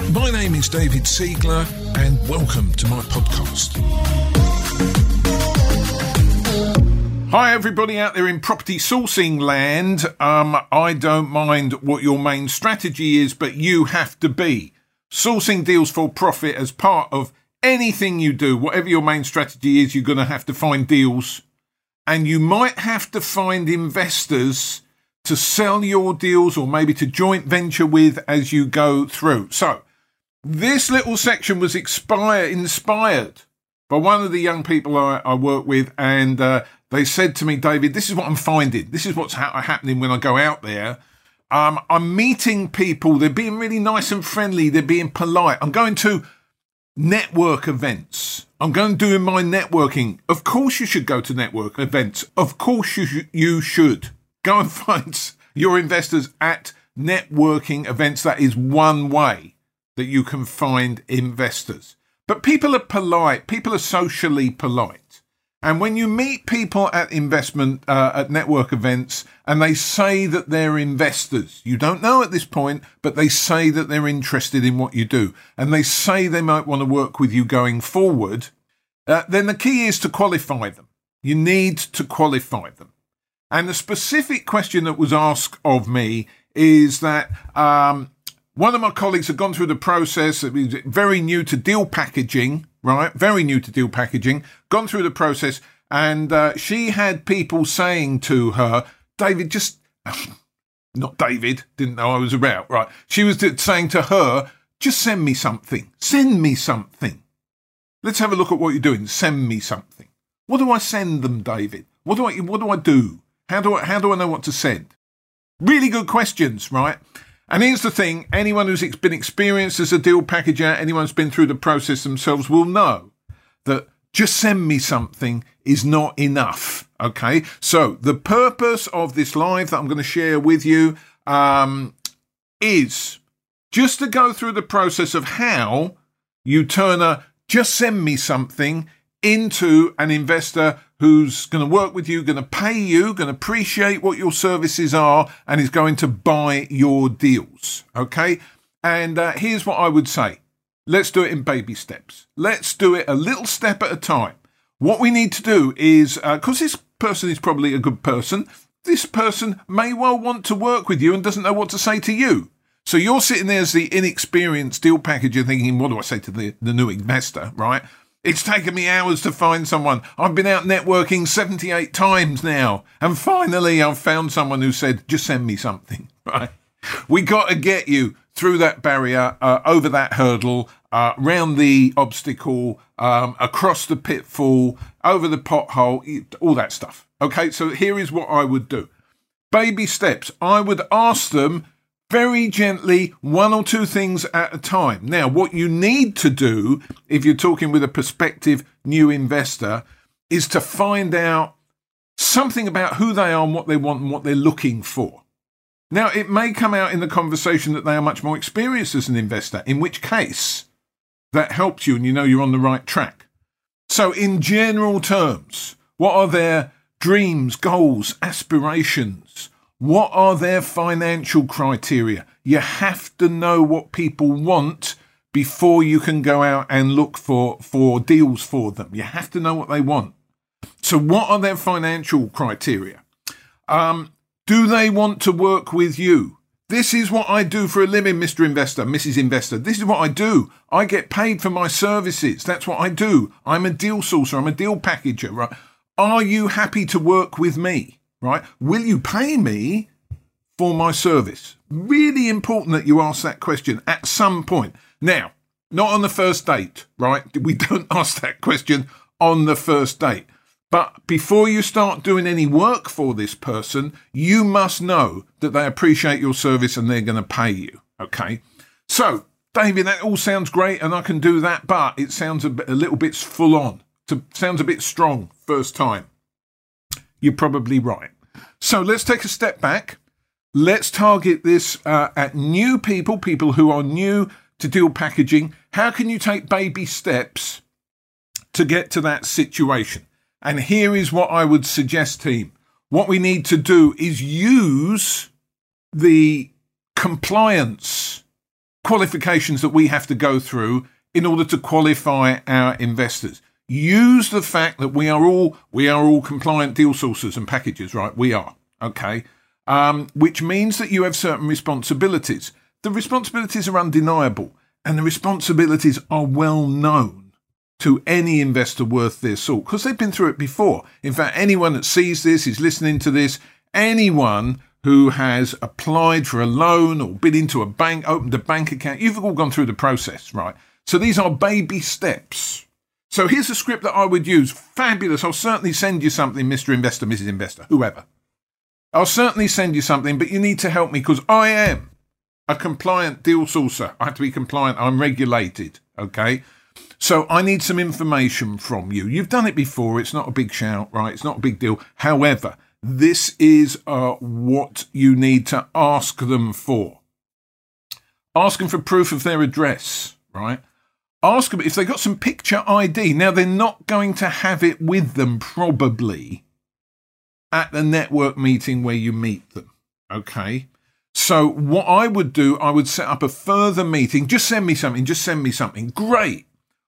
My name is David Siegler, and welcome to my podcast. Hi, everybody out there in property sourcing land. Um, I don't mind what your main strategy is, but you have to be sourcing deals for profit as part of anything you do. Whatever your main strategy is, you're going to have to find deals, and you might have to find investors to sell your deals or maybe to joint venture with as you go through. So, this little section was expire, inspired by one of the young people I, I work with, and uh, they said to me, David, this is what I'm finding. This is what's ha- happening when I go out there. Um, I'm meeting people. They're being really nice and friendly. They're being polite. I'm going to network events. I'm going to doing my networking. Of course, you should go to network events. Of course, you, sh- you should go and find your investors at networking events. That is one way that you can find investors. But people are polite. People are socially polite. And when you meet people at investment, uh, at network events, and they say that they're investors, you don't know at this point, but they say that they're interested in what you do, and they say they might want to work with you going forward, uh, then the key is to qualify them. You need to qualify them. And the specific question that was asked of me is that um, one of my colleagues had gone through the process, it was very new to deal packaging, right? Very new to deal packaging, gone through the process, and uh, she had people saying to her, David, just not David, didn't know I was about, right? She was saying to her, just send me something, send me something. Let's have a look at what you're doing. Send me something. What do I send them, David? What do I what do I do? How do I how do I know what to send? Really good questions, right? And here's the thing anyone who's been experienced as a deal packager, anyone who's been through the process themselves will know that just send me something is not enough. Okay. So the purpose of this live that I'm going to share with you um, is just to go through the process of how you turn a just send me something into an investor who's going to work with you, going to pay you, going to appreciate what your services are, and is going to buy your deals. Okay. And uh, here's what I would say let's do it in baby steps. Let's do it a little step at a time. What we need to do is, because uh, this person is probably a good person, this person may well want to work with you and doesn't know what to say to you. So you're sitting there as the inexperienced deal packager thinking, what do I say to the, the new investor, right? It's taken me hours to find someone. I've been out networking 78 times now. And finally, I've found someone who said, just send me something, right? We got to get you through that barrier, uh, over that hurdle, uh, round the obstacle, um, across the pitfall, over the pothole, all that stuff. Okay, so here is what I would do. Baby steps. I would ask them very gently, one or two things at a time. Now, what you need to do if you're talking with a prospective new investor is to find out something about who they are and what they want and what they're looking for. Now, it may come out in the conversation that they are much more experienced as an investor, in which case that helps you and you know you're on the right track. So, in general terms, what are their dreams, goals, aspirations? What are their financial criteria? You have to know what people want before you can go out and look for, for deals for them. You have to know what they want. So, what are their financial criteria? Um, do they want to work with you? This is what I do for a living, Mr. Investor, Mrs. Investor. This is what I do. I get paid for my services. That's what I do. I'm a deal sourcer. I'm a deal packager, right? Are you happy to work with me? Right? Will you pay me for my service? Really important that you ask that question at some point. Now, not on the first date, right? We don't ask that question on the first date. But before you start doing any work for this person, you must know that they appreciate your service and they're going to pay you. Okay. So, David, that all sounds great and I can do that, but it sounds a, bit, a little bit full on. To, sounds a bit strong first time. You're probably right. So let's take a step back. Let's target this uh, at new people, people who are new to deal packaging. How can you take baby steps to get to that situation? And here is what I would suggest, team. What we need to do is use the compliance qualifications that we have to go through in order to qualify our investors. Use the fact that we are all we are all compliant deal sourcers and packagers, right? We are okay, um, which means that you have certain responsibilities. The responsibilities are undeniable, and the responsibilities are well known to any investor worth their salt because they've been through it before. In fact, anyone that sees this is listening to this. Anyone who has applied for a loan or been into a bank, opened a bank account, you've all gone through the process, right? So these are baby steps. So here's a script that I would use. Fabulous. I'll certainly send you something, Mr. Investor, Mrs. Investor, whoever. I'll certainly send you something, but you need to help me because I am a compliant deal sourcer. I have to be compliant. I'm regulated. Okay. So I need some information from you. You've done it before. It's not a big shout, right? It's not a big deal. However, this is uh, what you need to ask them for. Ask them for proof of their address, right? Ask them if they got some picture ID. Now, they're not going to have it with them probably at the network meeting where you meet them. Okay. So, what I would do, I would set up a further meeting. Just send me something. Just send me something. Great.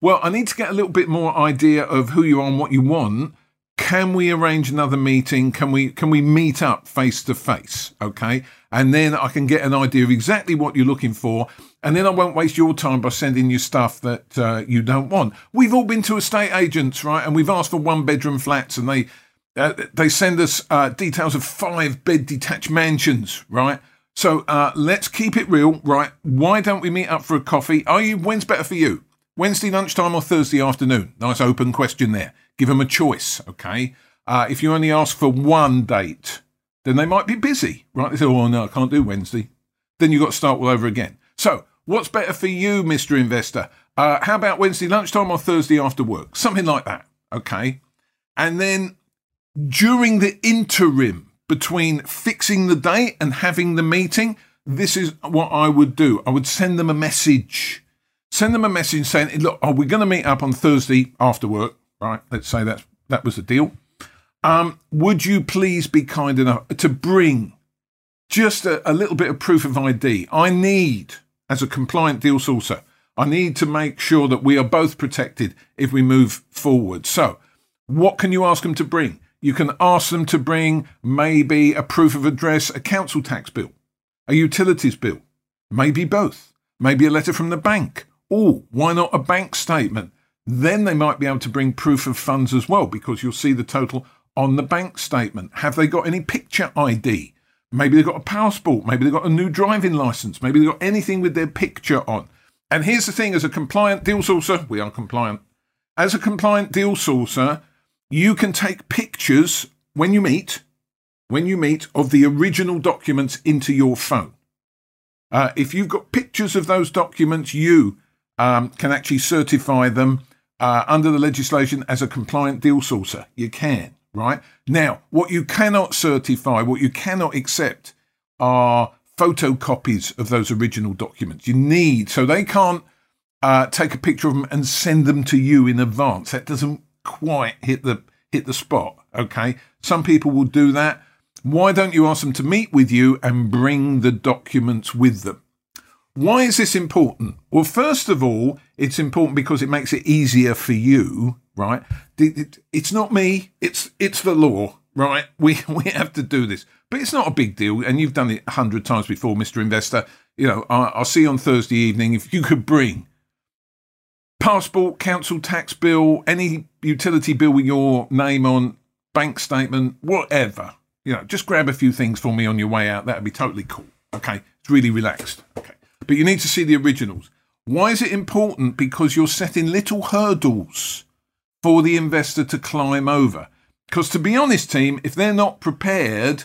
Well, I need to get a little bit more idea of who you are and what you want. Can we arrange another meeting? Can we can we meet up face to face? Okay. And then I can get an idea of exactly what you're looking for and then I won't waste your time by sending you stuff that uh, you don't want. We've all been to estate agents, right? And we've asked for one bedroom flats, and they uh, they send us uh, details of five bed detached mansions, right? So uh, let's keep it real, right? Why don't we meet up for a coffee? Are you when's better for you? Wednesday lunchtime or Thursday afternoon? Nice open question there. Give them a choice, okay? Uh, if you only ask for one date, then they might be busy, right? They say, "Oh no, I can't do Wednesday." Then you've got to start all over again. So What's better for you, Mr. Investor? Uh, how about Wednesday lunchtime or Thursday after work? Something like that. Okay. And then during the interim between fixing the date and having the meeting, this is what I would do. I would send them a message. Send them a message saying, look, are we going to meet up on Thursday after work? Right. Let's say that that was the deal. Um, would you please be kind enough to bring just a, a little bit of proof of ID? I need as a compliant deal sourcer. I need to make sure that we are both protected if we move forward. So, what can you ask them to bring? You can ask them to bring maybe a proof of address, a council tax bill, a utilities bill, maybe both, maybe a letter from the bank, or why not a bank statement? Then they might be able to bring proof of funds as well because you'll see the total on the bank statement. Have they got any picture ID? Maybe they've got a passport. Maybe they've got a new driving license. Maybe they've got anything with their picture on. And here's the thing as a compliant deal sourcer, we are compliant. As a compliant deal sourcer, you can take pictures when you meet, when you meet, of the original documents into your phone. Uh, if you've got pictures of those documents, you um, can actually certify them uh, under the legislation as a compliant deal sourcer. You can right? Now, what you cannot certify, what you cannot accept are photocopies of those original documents. You need, so they can't uh, take a picture of them and send them to you in advance. That doesn't quite hit the hit the spot. Okay, some people will do that. Why don't you ask them to meet with you and bring the documents with them? Why is this important? Well, first of all, it's important because it makes it easier for you, right? It's not me, it's it's the law, right? We we have to do this. But it's not a big deal, and you've done it a hundred times before, Mr. Investor. You know, I'll see you on Thursday evening if you could bring passport, council tax bill, any utility bill with your name on, bank statement, whatever. You know, just grab a few things for me on your way out. That'd be totally cool. Okay, it's really relaxed. Okay but you need to see the originals. Why is it important? Because you're setting little hurdles for the investor to climb over. Because to be honest, team, if they're not prepared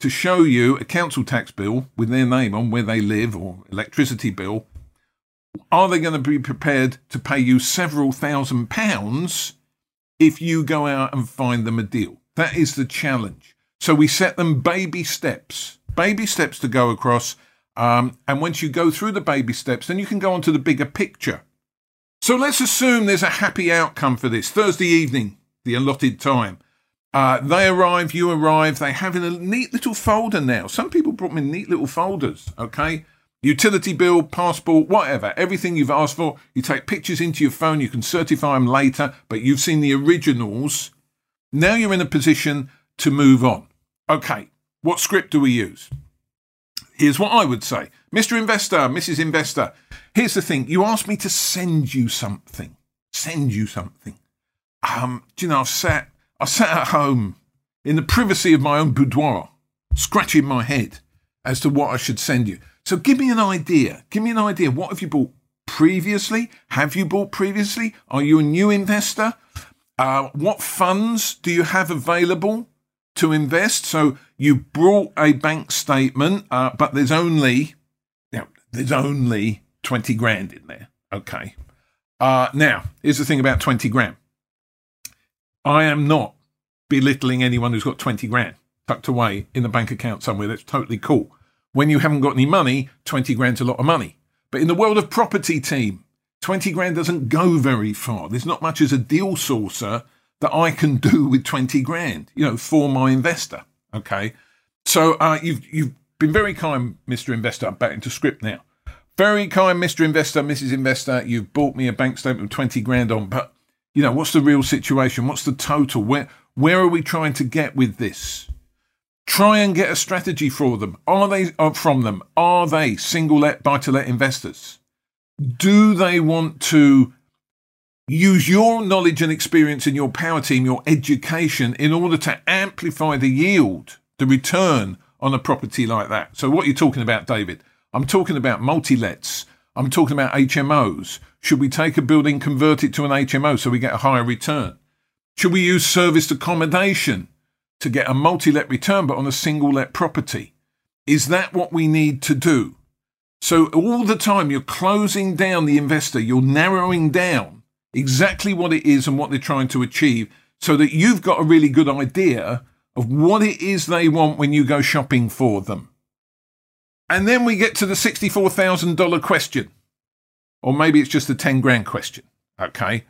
to show you a council tax bill with their name on where they live or electricity bill, are they going to be prepared to pay you several thousand pounds if you go out and find them a deal? That is the challenge. So we set them baby steps, baby steps to go across um, and once you go through the baby steps, then you can go on to the bigger picture. So let's assume there's a happy outcome for this. Thursday evening, the allotted time. Uh, they arrive, you arrive. They have in a neat little folder now. Some people brought me neat little folders, okay? Utility bill, passport, whatever, everything you've asked for. You take pictures into your phone, you can certify them later, but you've seen the originals. Now you're in a position to move on. Okay, what script do we use? Here's what I would say Mr. Investor, Mrs. Investor, here's the thing. You asked me to send you something. Send you something. Um, do you know, I sat, I sat at home in the privacy of my own boudoir, scratching my head as to what I should send you. So give me an idea. Give me an idea. What have you bought previously? Have you bought previously? Are you a new investor? Uh, what funds do you have available to invest? So you brought a bank statement, uh, but there's only, you know, there's only 20 grand in there. Okay. Uh, now, here's the thing about 20 grand. I am not belittling anyone who's got 20 grand tucked away in a bank account somewhere. That's totally cool. When you haven't got any money, 20 grand's a lot of money. But in the world of property team, 20 grand doesn't go very far. There's not much as a deal sourcer that I can do with 20 grand, you know, for my investor. Okay. So uh, you've, you've been very kind, Mr. Investor. I'm back into script now. Very kind, Mr. Investor, Mrs. Investor. You've bought me a bank statement with 20 grand on, but you know, what's the real situation? What's the total? Where, where are we trying to get with this? Try and get a strategy for them. Are they uh, from them? Are they single let, buy to let investors? Do they want to use your knowledge and experience in your power team, your education, in order to amplify the yield, the return on a property like that? So, what you're talking about, David? I'm talking about multi lets. I'm talking about HMOs. Should we take a building, convert it to an HMO so we get a higher return? Should we use serviced accommodation? to get a multi let return, but on a single let property. Is that what we need to do? So, all the time you're closing down the investor, you're narrowing down exactly what it is and what they're trying to achieve so that you've got a really good idea of what it is they want when you go shopping for them. And then we get to the $64,000 question. Or maybe it's just a 10 grand question. Okay.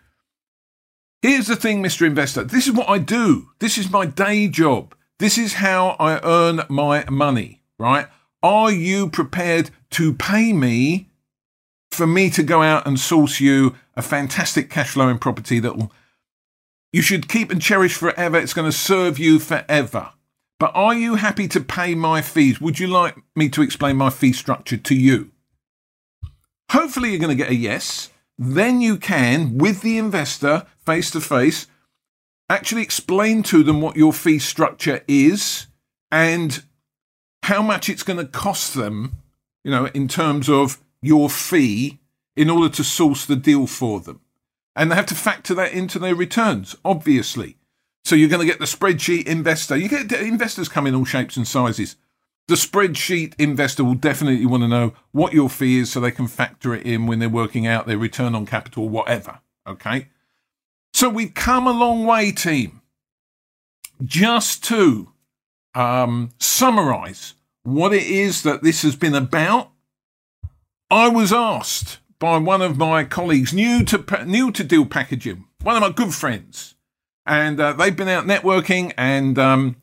Here's the thing, Mr. Investor. This is what I do. This is my day job. This is how I earn my money, right? Are you prepared to pay me for me to go out and source you a fantastic cash flowing property that will you should keep and cherish forever. It's going to serve you forever. But are you happy to pay my fees? Would you like me to explain my fee structure to you? Hopefully, you're going to get a yes then you can, with the investor face to face, actually explain to them what your fee structure is and how much it's going to cost them, you know, in terms of your fee in order to source the deal for them. And they have to factor that into their returns, obviously. So you're going to get the spreadsheet investor. You get investors come in all shapes and sizes. The spreadsheet investor will definitely want to know what your fee is so they can factor it in when they're working out their return on capital, whatever. Okay. So we've come a long way, team. Just to um, summarize what it is that this has been about, I was asked by one of my colleagues, new to new to deal packaging, one of my good friends, and uh, they've been out networking, and um,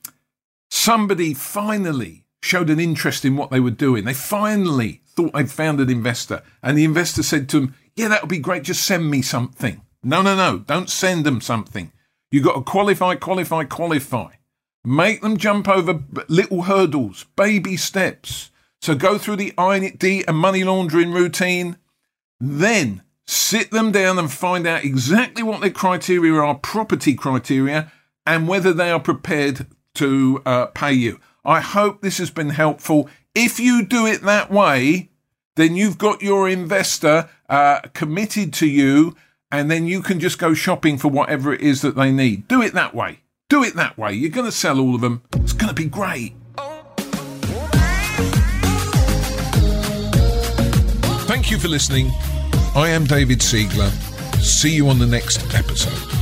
somebody finally showed an interest in what they were doing. They finally thought they'd found an investor, and the investor said to them, Yeah, that would be great. Just send me something. No, no, no. Don't send them something. You've got to qualify, qualify, qualify. Make them jump over little hurdles, baby steps. So go through the ID and money laundering routine. Then sit them down and find out exactly what their criteria are, property criteria, and whether they are prepared to uh, pay you. I hope this has been helpful. If you do it that way, then you've got your investor uh, committed to you, and then you can just go shopping for whatever it is that they need. Do it that way. Do it that way. You're going to sell all of them. It's going to be great. Thank you for listening. I am David Siegler. See you on the next episode.